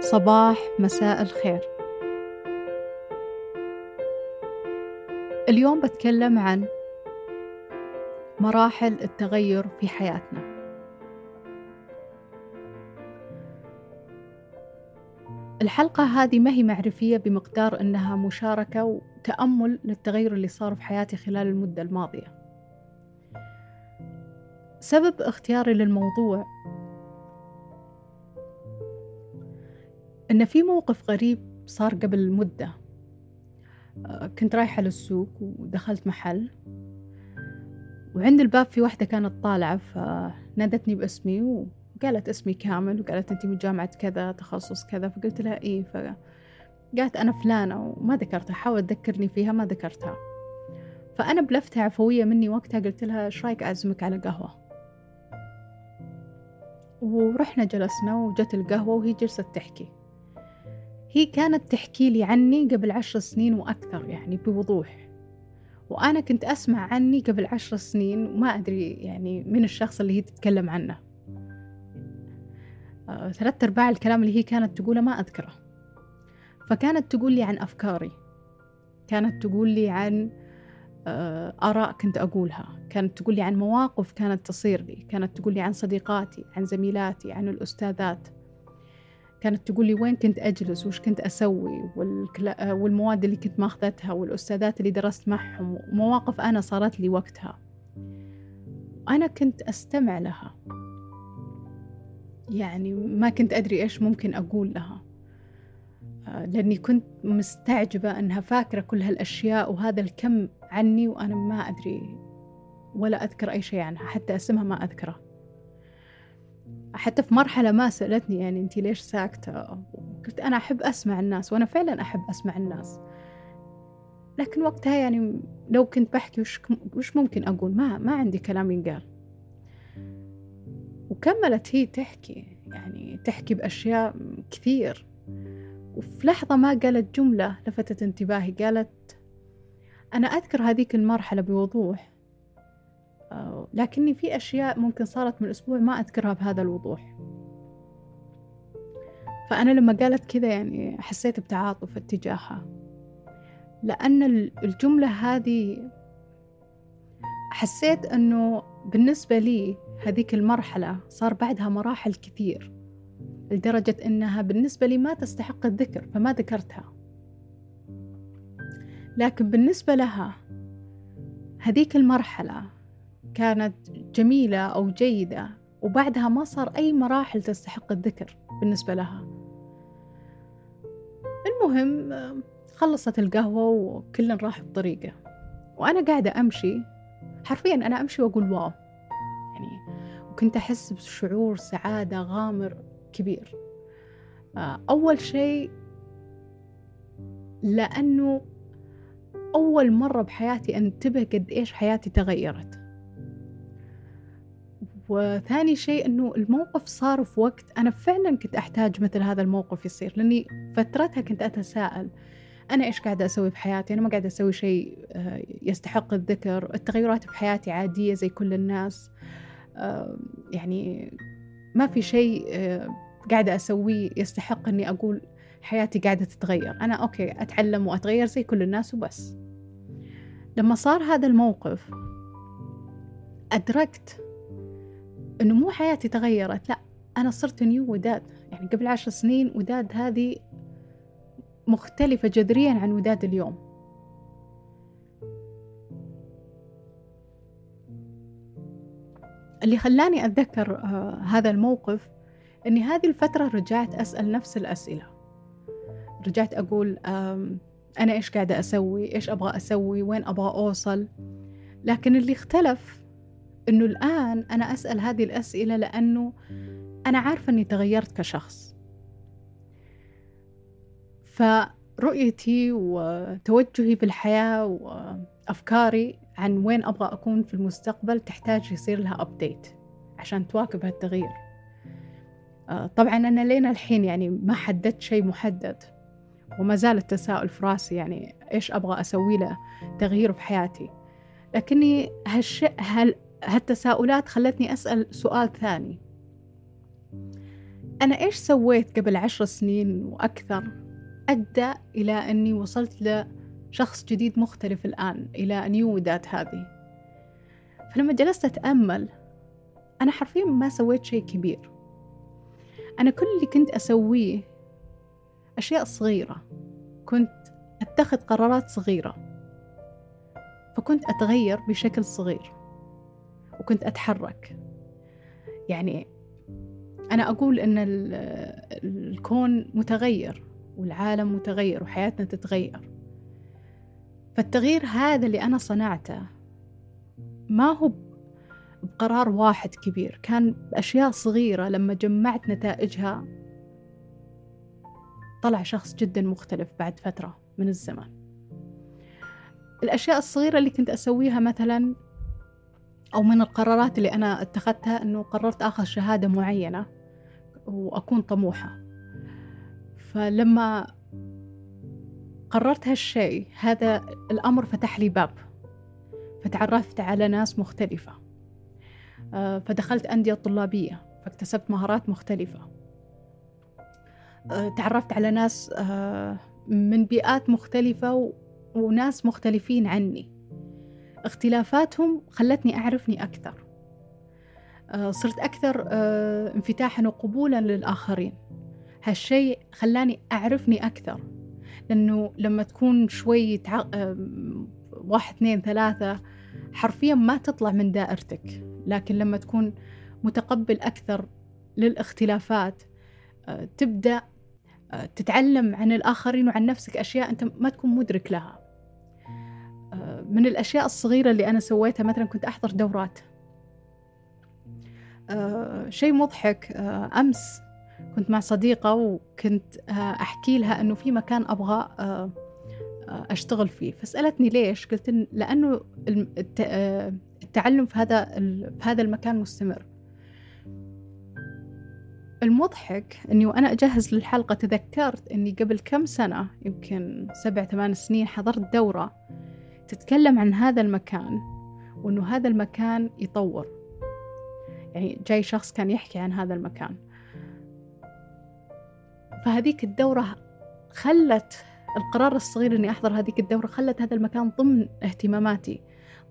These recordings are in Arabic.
صباح مساء الخير. اليوم بتكلم عن مراحل التغير في حياتنا. الحلقة هذه ما هي معرفية بمقدار أنها مشاركة وتأمل للتغير اللي صار في حياتي خلال المدة الماضية. سبب اختياري للموضوع إن في موقف غريب صار قبل مدة. آه، كنت رايحة للسوق ودخلت محل وعند الباب في واحدة كانت طالعة فنادتني باسمي وقالت اسمي كامل وقالت أنت من جامعة كذا تخصص كذا فقلت لها إيه فقالت أنا فلانة وما ذكرتها حاولت تذكرني فيها ما ذكرتها. فأنا بلفتها عفوية مني وقتها قلت لها إيش رأيك أعزمك على قهوة؟ ورحنا جلسنا وجت القهوة وهي جلست تحكي. هي كانت تحكي لي عني قبل عشر سنين وأكثر يعني بوضوح. وأنا كنت أسمع عني قبل عشر سنين وما أدري يعني من الشخص اللي هي تتكلم عنه. آه، ثلاثة أرباع الكلام اللي هي كانت تقوله ما أذكره. فكانت تقول لي عن أفكاري. كانت تقول لي عن آه، آراء كنت أقولها. كانت تقول لي عن مواقف كانت تصير لي. كانت تقول لي عن صديقاتي عن زميلاتي عن الأستاذات. كانت تقول لي وين كنت أجلس؟ وش كنت أسوي؟ والمواد اللي كنت ماخذتها والأستاذات اللي درست معهم ومواقف أنا صارت لي وقتها. أنا كنت أستمع لها. يعني ما كنت أدري إيش ممكن أقول لها. آه، لأني كنت مستعجبة أنها فاكرة كل هالأشياء وهذا الكم عني وأنا ما أدري ولا أذكر أي شيء عنها حتى اسمها ما أذكره. حتى في مرحلة ما سألتني يعني أنت ليش ساكتة؟ قلت أنا أحب أسمع الناس وأنا فعلا أحب أسمع الناس. لكن وقتها يعني لو كنت بحكي وش, وش ممكن أقول؟ ما ما عندي كلام ينقال. وكملت هي تحكي يعني تحكي بأشياء كثير. وفي لحظة ما قالت جملة لفتت انتباهي قالت أنا أذكر هذيك المرحلة بوضوح. لكني في أشياء ممكن صارت من أسبوع ما أذكرها بهذا الوضوح. فأنا لما قالت كذا يعني حسيت بتعاطف اتجاهها. لأن الجملة هذه حسيت أنه بالنسبة لي هذيك المرحلة صار بعدها مراحل كثير لدرجة أنها بالنسبة لي ما تستحق الذكر فما ذكرتها. لكن بالنسبة لها هذيك المرحلة كانت جميلة أو جيدة وبعدها ما صار أي مراحل تستحق الذكر بالنسبة لها. المهم خلصت القهوة وكلنا راح بطريقة وأنا قاعدة أمشي. حرفيا أنا أمشي وأقول واو. يعني وكنت أحس بشعور سعادة غامر كبير. أول شيء لأنه أول مرة بحياتي أنتبه قد إيش حياتي تغيرت. وثاني شيء إنه الموقف صار في وقت أنا فعلا كنت أحتاج مثل هذا الموقف يصير لأني فترتها كنت أتساءل أنا إيش قاعدة أسوي بحياتي؟ أنا ما قاعدة أسوي شيء آه، يستحق الذكر التغيرات بحياتي عادية زي كل الناس يعني ما في شيء آه، قاعدة أسويه يستحق إني أقول حياتي قاعدة تتغير. أنا أوكي أتعلم وأتغير زي كل الناس وبس. لما صار هذا الموقف أدركت إنه مو حياتي تغيرت لا أنا صرت نيو وداد. يعني قبل عشر سنين وداد هذه مختلفة جذريا عن وداد اليوم. اللي خلاني أتذكر آه هذا الموقف أني هذه الفترة رجعت أسأل نفس الأسئلة. رجعت أقول أنا إيش قاعدة أسوي؟ إيش أبغى أسوي؟ وين أبغى أوصل؟ لكن اللي اختلف إنه الآن أنا أسأل هذه الأسئلة لأنه أنا عارفة إني تغيرت كشخص. فرؤيتي وتوجهي في الحياة وأفكاري عن وين أبغى أكون في المستقبل تحتاج يصير لها أبديت عشان تواكب هالتغيير. آه، طبعا أنا لين الحين يعني ما حددت شيء محدد وما زال التساؤل في راسي يعني إيش أبغى أسوي له تغيير في حياتي. لكني هالشيء هل هالتساؤلات خلتني أسأل سؤال ثاني. أنا إيش سويت قبل عشر سنين وأكثر أدى إلى أني وصلت لشخص جديد مختلف الآن إلى نيو ذات هذه؟ فلما جلست أتأمل أنا حرفيا ما سويت شيء كبير. أنا كل اللي كنت أسويه أشياء صغيرة. كنت أتخذ قرارات صغيرة. فكنت أتغير بشكل صغير. وكنت أتحرك. يعني أنا أقول إن الكون متغير والعالم متغير وحياتنا تتغير. فالتغيير هذا اللي أنا صنعته ما هو بقرار واحد كبير كان بأشياء صغيرة لما جمعت نتائجها طلع شخص جدا مختلف بعد فترة من الزمن. الأشياء الصغيرة اللي كنت أسويها مثلا أو من القرارات اللي أنا اتخذتها أنه قررت أخذ شهادة معينة وأكون طموحة. فلما قررت هالشيء هذا الأمر فتح لي باب. فتعرفت على ناس مختلفة. آه، فدخلت أندية طلابية. فاكتسبت مهارات مختلفة. آه، تعرفت على ناس آه، من بيئات مختلفة وناس مختلفين عني. اختلافاتهم خلتني أعرفني أكثر. صرت أكثر انفتاحا وقبولا للآخرين. هالشيء خلاني أعرفني أكثر. لأنه لما تكون شوي تع... واحد اثنين ثلاثة حرفيا ما تطلع من دائرتك. لكن لما تكون متقبل أكثر للاختلافات آه، تبدأ آه، تتعلم عن الآخرين وعن نفسك أشياء أنت ما تكون مدرك لها. آه، من الأشياء الصغيرة اللي أنا سويتها مثلا كنت أحضر دورات. شيء مضحك أمس كنت مع صديقة وكنت أحكي لها أنه في مكان أبغى أشتغل فيه. فسألتني ليش؟ قلت لأنه التعلم في هذا في هذا المكان مستمر. المضحك إني وأنا أجهز للحلقة تذكرت إني قبل كم سنة يمكن سبع ثمان سنين حضرت دورة. تتكلم عن هذا المكان وإنه هذا المكان يطور. يعني جاي شخص كان يحكي عن هذا المكان. فهذيك الدورة خلت القرار الصغير إني أحضر هذيك الدورة خلت هذا المكان ضمن اهتماماتي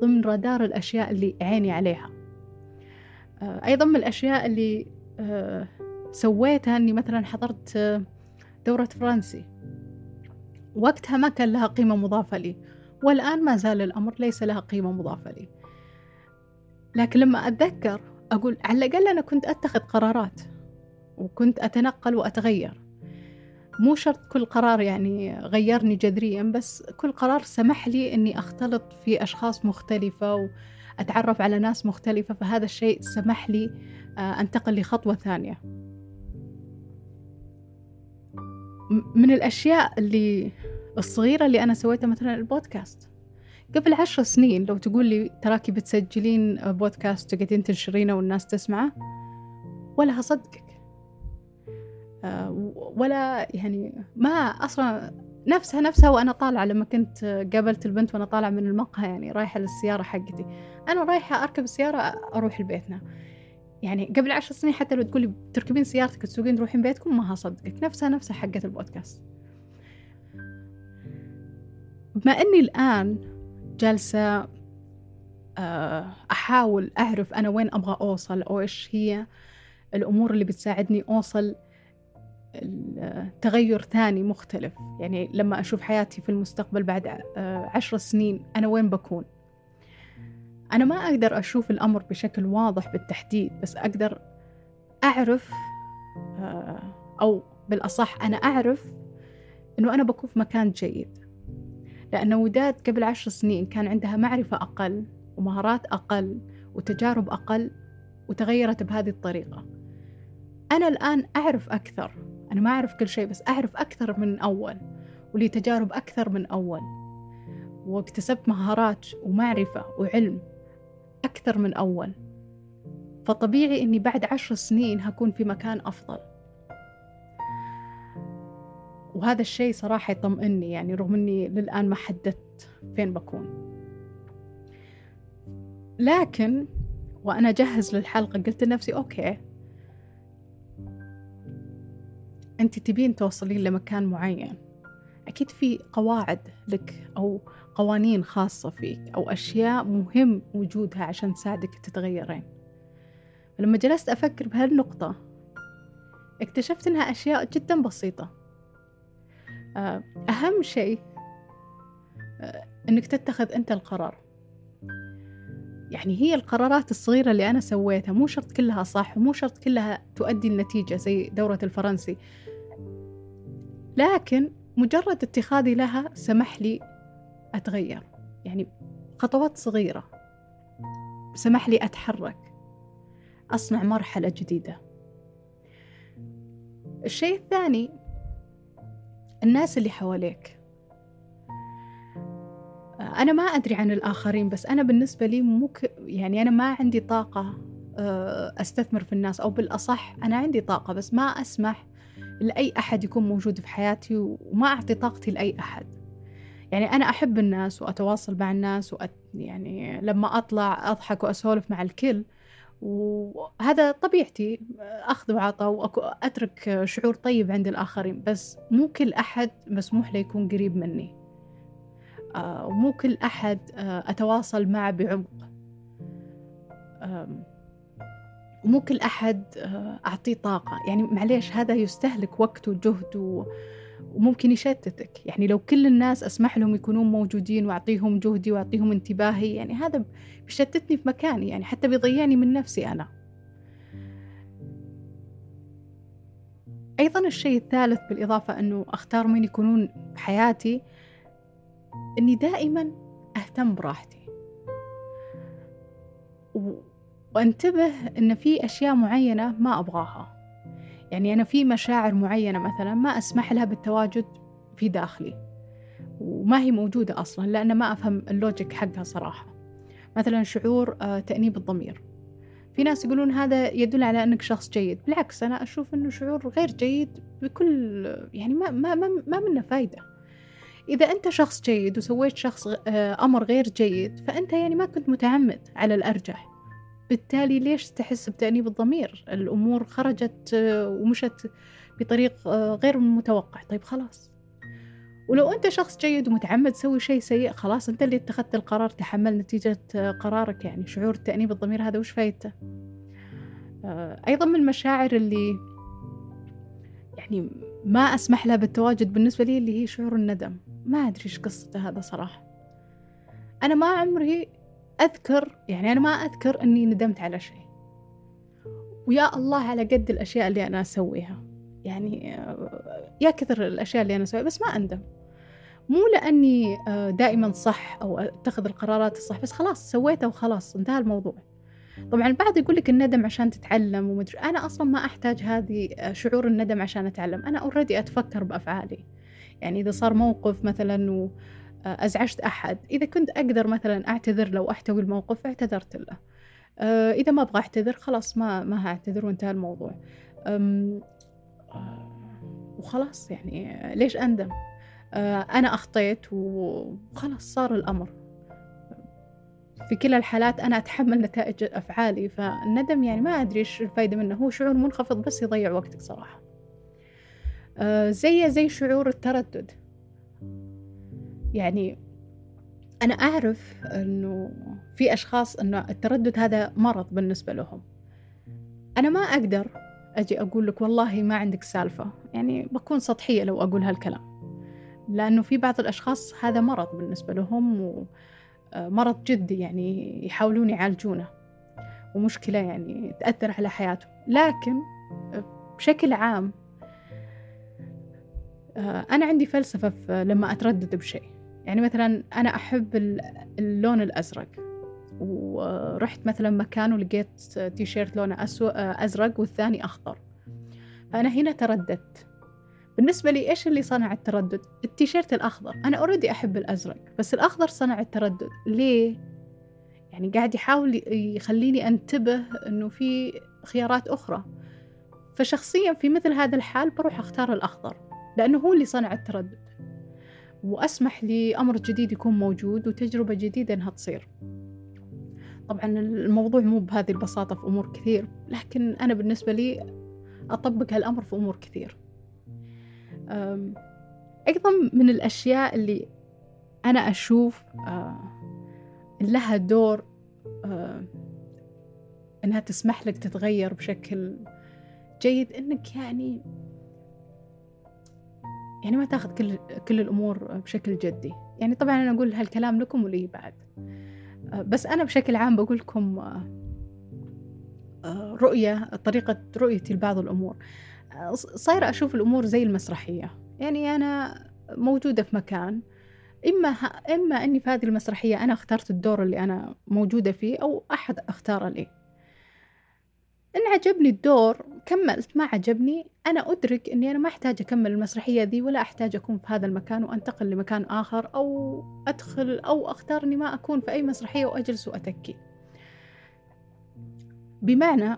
ضمن رادار الأشياء اللي عيني عليها. آه، أيضا من الأشياء اللي آه، سويتها أني مثلا حضرت آه، دورة فرنسي. وقتها ما كان لها قيمة مضافة لي. والآن ما زال الأمر ليس لها قيمة مضافة لي. لكن لما أتذكر أقول على الأقل أنا كنت أتخذ قرارات وكنت أتنقل وأتغير. مو شرط كل قرار يعني غيرني جذريا بس كل قرار سمح لي إني أختلط في أشخاص مختلفة وأتعرف على ناس مختلفة فهذا الشيء سمح لي آه، أنتقل لخطوة ثانية. من الأشياء اللي الصغيرة اللي أنا سويتها مثلا البودكاست. قبل عشر سنين لو تقول لي تراكي بتسجلين بودكاست تقعدين تنشرينه والناس تسمعه؟ ولا هصدقك. آه، ولا يعني ما أصلا نفسها نفسها وأنا طالعة لما كنت قابلت البنت وأنا طالعة من المقهى يعني رايحة للسيارة حقتي. أنا رايحة أركب السيارة أروح لبيتنا. يعني قبل عشر سنين حتى لو تقولي تركبين سيارتك تسوقين تروحين بيتكم ما هصدقك. نفسها نفسها حقت البودكاست. بما أني الآن جالسة آه، أحاول أعرف أنا وين أبغى أوصل أو إيش هي الأمور اللي بتساعدني أوصل تغير ثاني مختلف. يعني لما أشوف حياتي في المستقبل بعد آه، عشر سنين أنا وين بكون؟ أنا ما أقدر أشوف الأمر بشكل واضح بالتحديد بس أقدر أعرف آه، أو بالأصح أنا أعرف أنه أنا بكون في مكان جيد. لأن وداد قبل عشر سنين كان عندها معرفة أقل ومهارات أقل وتجارب أقل وتغيرت بهذه الطريقة. أنا الآن أعرف أكثر. أنا ما أعرف كل شيء بس أعرف أكثر من أول ولي تجارب أكثر من أول. واكتسبت مهارات ومعرفة وعلم أكثر من أول. فطبيعي إني بعد عشر سنين هكون في مكان أفضل. وهذا الشيء صراحة يطمئني يعني رغم إني للآن ما حددت فين بكون. لكن وأنا جهز للحلقة قلت لنفسي أوكي. أنت تبين توصلين لمكان معين. أكيد في قواعد لك أو قوانين خاصة فيك أو أشياء مهم وجودها عشان تساعدك تتغيرين. لما جلست أفكر بهالنقطة اكتشفت إنها أشياء جدا بسيطة. أهم شيء آه، إنك تتخذ أنت القرار. يعني هي القرارات الصغيرة اللي أنا سويتها مو شرط كلها صح ومو شرط كلها تؤدي النتيجة زي دورة الفرنسي. لكن مجرد اتخاذي لها سمح لي أتغير. يعني خطوات صغيرة سمح لي أتحرك أصنع مرحلة جديدة. الشيء الثاني الناس اللي حواليك. أنا ما أدري عن الآخرين بس أنا بالنسبة لي مو يعني أنا ما عندي طاقة آه، أستثمر في الناس أو بالأصح أنا عندي طاقة بس ما أسمح لأي أحد يكون موجود في حياتي وما أعطي طاقتي لأي أحد. يعني أنا أحب الناس وأتواصل مع الناس وأت يعني لما أطلع أضحك وأسولف مع الكل وهذا طبيعتي. أخذ وعطاء وأترك شعور طيب عند الآخرين بس مو كل أحد مسموح له يكون قريب مني. آه، ومو كل أحد آه، أتواصل معه بعمق. ومو كل أحد آه، أعطيه طاقة. يعني معليش هذا يستهلك وقت وجهد و... وممكن يشتتك. يعني لو كل الناس أسمح لهم يكونون موجودين وأعطيهم جهدي وأعطيهم انتباهي يعني هذا بيشتتني في مكاني يعني حتى بيضيعني من نفسي أنا. أيضا الشيء الثالث بالإضافة أنه أختار مين يكونون بحياتي أني دائما أهتم براحتي. و... وأنتبه أن في أشياء معينة ما أبغاها. يعني أنا في مشاعر معينة مثلا ما أسمح لها بالتواجد في داخلي وما هي موجودة أصلا لأن ما أفهم ال logic حقها صراحة. مثلا شعور آه، تأنيب الضمير. في ناس يقولون هذا يدل على أنك شخص جيد. بالعكس أنا أشوف أنه شعور غير جيد بكل يعني ما, ما, ما, ما منه فايدة. إذا أنت شخص جيد وسويت شخص آه، أمر غير جيد فأنت يعني ما كنت متعمد على الأرجح. بالتالي ليش تحس بتأنيب الضمير؟ الأمور خرجت آه، ومشت بطريق آه، غير متوقع. طيب خلاص. ولو أنت شخص جيد ومتعمد تسوي شيء سيء خلاص أنت اللي اتخذت القرار تحمل نتيجة قرارك يعني. شعور تأنيب الضمير هذا وش فايدته؟ أيضا من المشاعر اللي يعني ما أسمح لها بالتواجد بالنسبة لي اللي هي شعور الندم. ما أدري إيش قصته هذا صراحة. أنا ما عمري أذكر يعني أنا ما أذكر أني ندمت على شيء. ويا الله على قد الأشياء اللي أنا أسويها. يعني يا كثر الأشياء اللي أنا أسويها بس ما أندم. مو لأني دائما صح أو أتخذ القرارات الصح بس خلاص سويتها وخلاص انتهى الموضوع. طبعا البعض يقول لك الندم عشان تتعلم ومدري أنا أصلا ما أحتاج هذه شعور الندم عشان أتعلم. أنا أوريدي أتفكر بأفعالي. يعني إذا صار موقف مثلا وأزعجت أحد. إذا كنت أقدر مثلا أعتذر لو أحتوي الموقف اعتذرت له. آه، إذا ما أبغى أعتذر خلاص ما ما هعتذر وانتهى الموضوع. آه، وخلاص يعني ليش أندم؟ آه، أنا أخطيت وخلاص صار الأمر. في كلا الحالات أنا أتحمل نتائج أفعالي فالندم يعني ما أدري إيش الفايدة منه. هو شعور منخفض بس يضيع وقتك صراحة. آه زي زي شعور التردد. يعني أنا أعرف أنه في أشخاص أنه التردد هذا مرض بالنسبة لهم. أنا ما أقدر أجي أقول لك والله ما عندك سالفة يعني بكون سطحية لو أقول هالكلام. لأنه في بعض الأشخاص هذا مرض بالنسبة لهم ومرض جدي يعني يحاولون يعالجونه ومشكلة يعني تأثر على حياتهم لكن بشكل عام آه، أنا عندي فلسفة لما أتردد بشيء. يعني مثلا أنا أحب اللون الأزرق ورحت مثلا مكان ولقيت تيشيرت لونه آه، أزرق والثاني أخضر. فأنا هنا ترددت. بالنسبة لي إيش اللي صنع التردد؟ التيشيرت الأخضر. أنا أوريدي أحب الأزرق بس الأخضر صنع التردد. ليه؟ يعني قاعد يحاول يخليني أنتبه أنه في خيارات أخرى. فشخصيا في مثل هذا الحال بروح أختار الأخضر لأنه هو اللي صنع التردد. وأسمح لأمر جديد يكون موجود وتجربة جديدة إنها تصير. طبعا الموضوع مو بهذه البساطة في أمور كثير لكن أنا بالنسبة لي أطبق هالأمر في أمور كثير. أيضا من الأشياء اللي أنا أشوف آه، لها دور آه، إنها تسمح لك تتغير بشكل جيد إنك يعني يعني ما تاخذ كل كل الأمور بشكل جدي. يعني طبعا أنا أقول هالكلام لكم ولي بعد. آه، بس أنا بشكل عام بقول لكم رؤية طريقة رؤيتي لبعض الأمور. صايرة أشوف الأمور زي المسرحية. يعني أنا موجودة في مكان. إما إما أني في هذه المسرحية أنا اخترت الدور اللي أنا موجودة فيه أو أحد اختاره لي. إن عجبني الدور كملت ما عجبني أنا أدرك أني أنا ما أحتاج أكمل المسرحية ذي ولا أحتاج أكون في هذا المكان وأنتقل لمكان آخر أو أدخل أو أختار أني ما أكون في أي مسرحية وأجلس وأتكي. بمعنى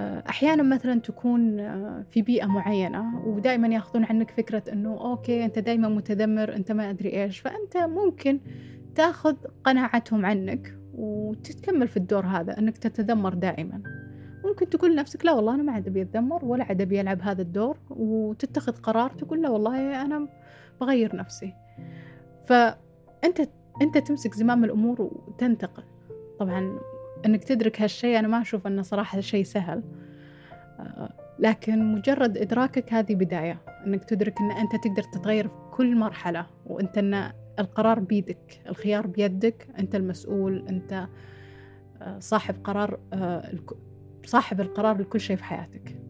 آه، أحيانا مثلا تكون آه، في بيئة معينة ودائما يأخذون عنك فكرة أنه أوكي أنت دائما متذمر أنت ما أدري إيش فأنت ممكن تأخذ قناعتهم عنك. وتتكمل في الدور هذا أنك تتذمر دائما. ممكن تقول لنفسك لا والله أنا ما عاد أبي أتذمر ولا عاد أبي ألعب هذا الدور. وتتخذ قرار تقول لا والله أنا بغير نفسي. فأنت أنت تمسك زمام الأمور وتنتقل. طبعا إنك تدرك هالشيء أنا ما أشوف إنه صراحة شيء سهل. لكن مجرد إدراكك هذه بداية إنك تدرك إن أنت تقدر تتغير في كل مرحلة وإنت إن القرار بيدك الخيار بيدك أنت المسؤول أنت آه، صاحب قرار آه، صاحب القرار لكل شيء في حياتك.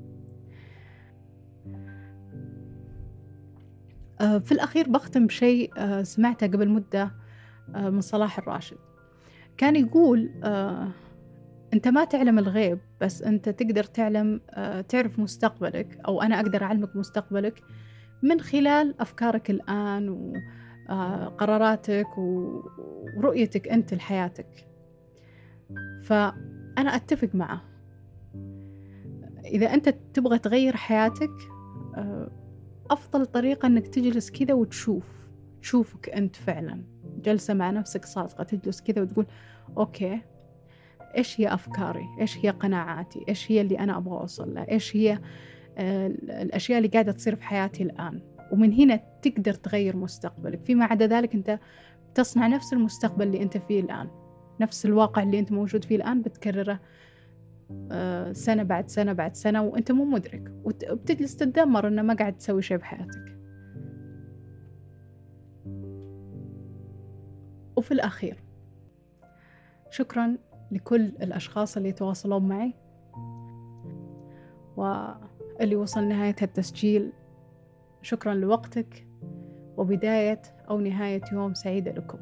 في الأخير بختم بشيء سمعته قبل مدة من صلاح الراشد. كان يقول آه أنت ما تعلم الغيب بس أنت تقدر تعلم آه تعرف مستقبلك أو أنا أقدر أعلمك مستقبلك من خلال أفكارك الآن وقراراتك آه، ورؤيتك أنت لحياتك. فأنا أتفق معه. إذا أنت تبغى تغير حياتك آه، أفضل طريقة أنك تجلس كذا وتشوف تشوفك أنت فعلاً. جلسة مع نفسك صادقة تجلس كذا وتقول أوكي إيش هي أفكاري؟ إيش هي قناعاتي؟ إيش هي اللي أنا أبغى أوصل لها إيش هي آه، الأشياء اللي قاعدة تصير في حياتي الآن؟ ومن هنا تقدر تغير مستقبلك. فيما عدا ذلك أنت تصنع نفس المستقبل اللي أنت فيه الآن. نفس الواقع اللي أنت موجود فيه الآن بتكرره آه، سنة بعد سنة بعد سنة وأنت مو مدرك. وبتجلس تتذمر إنه ما قاعد تسوي شيء بحياتك. وفي الأخير شكرا لكل الأشخاص اللي يتواصلون معي. واللي وصل نهاية التسجيل شكرا لوقتك وبداية أو نهاية يوم سعيدة لكم.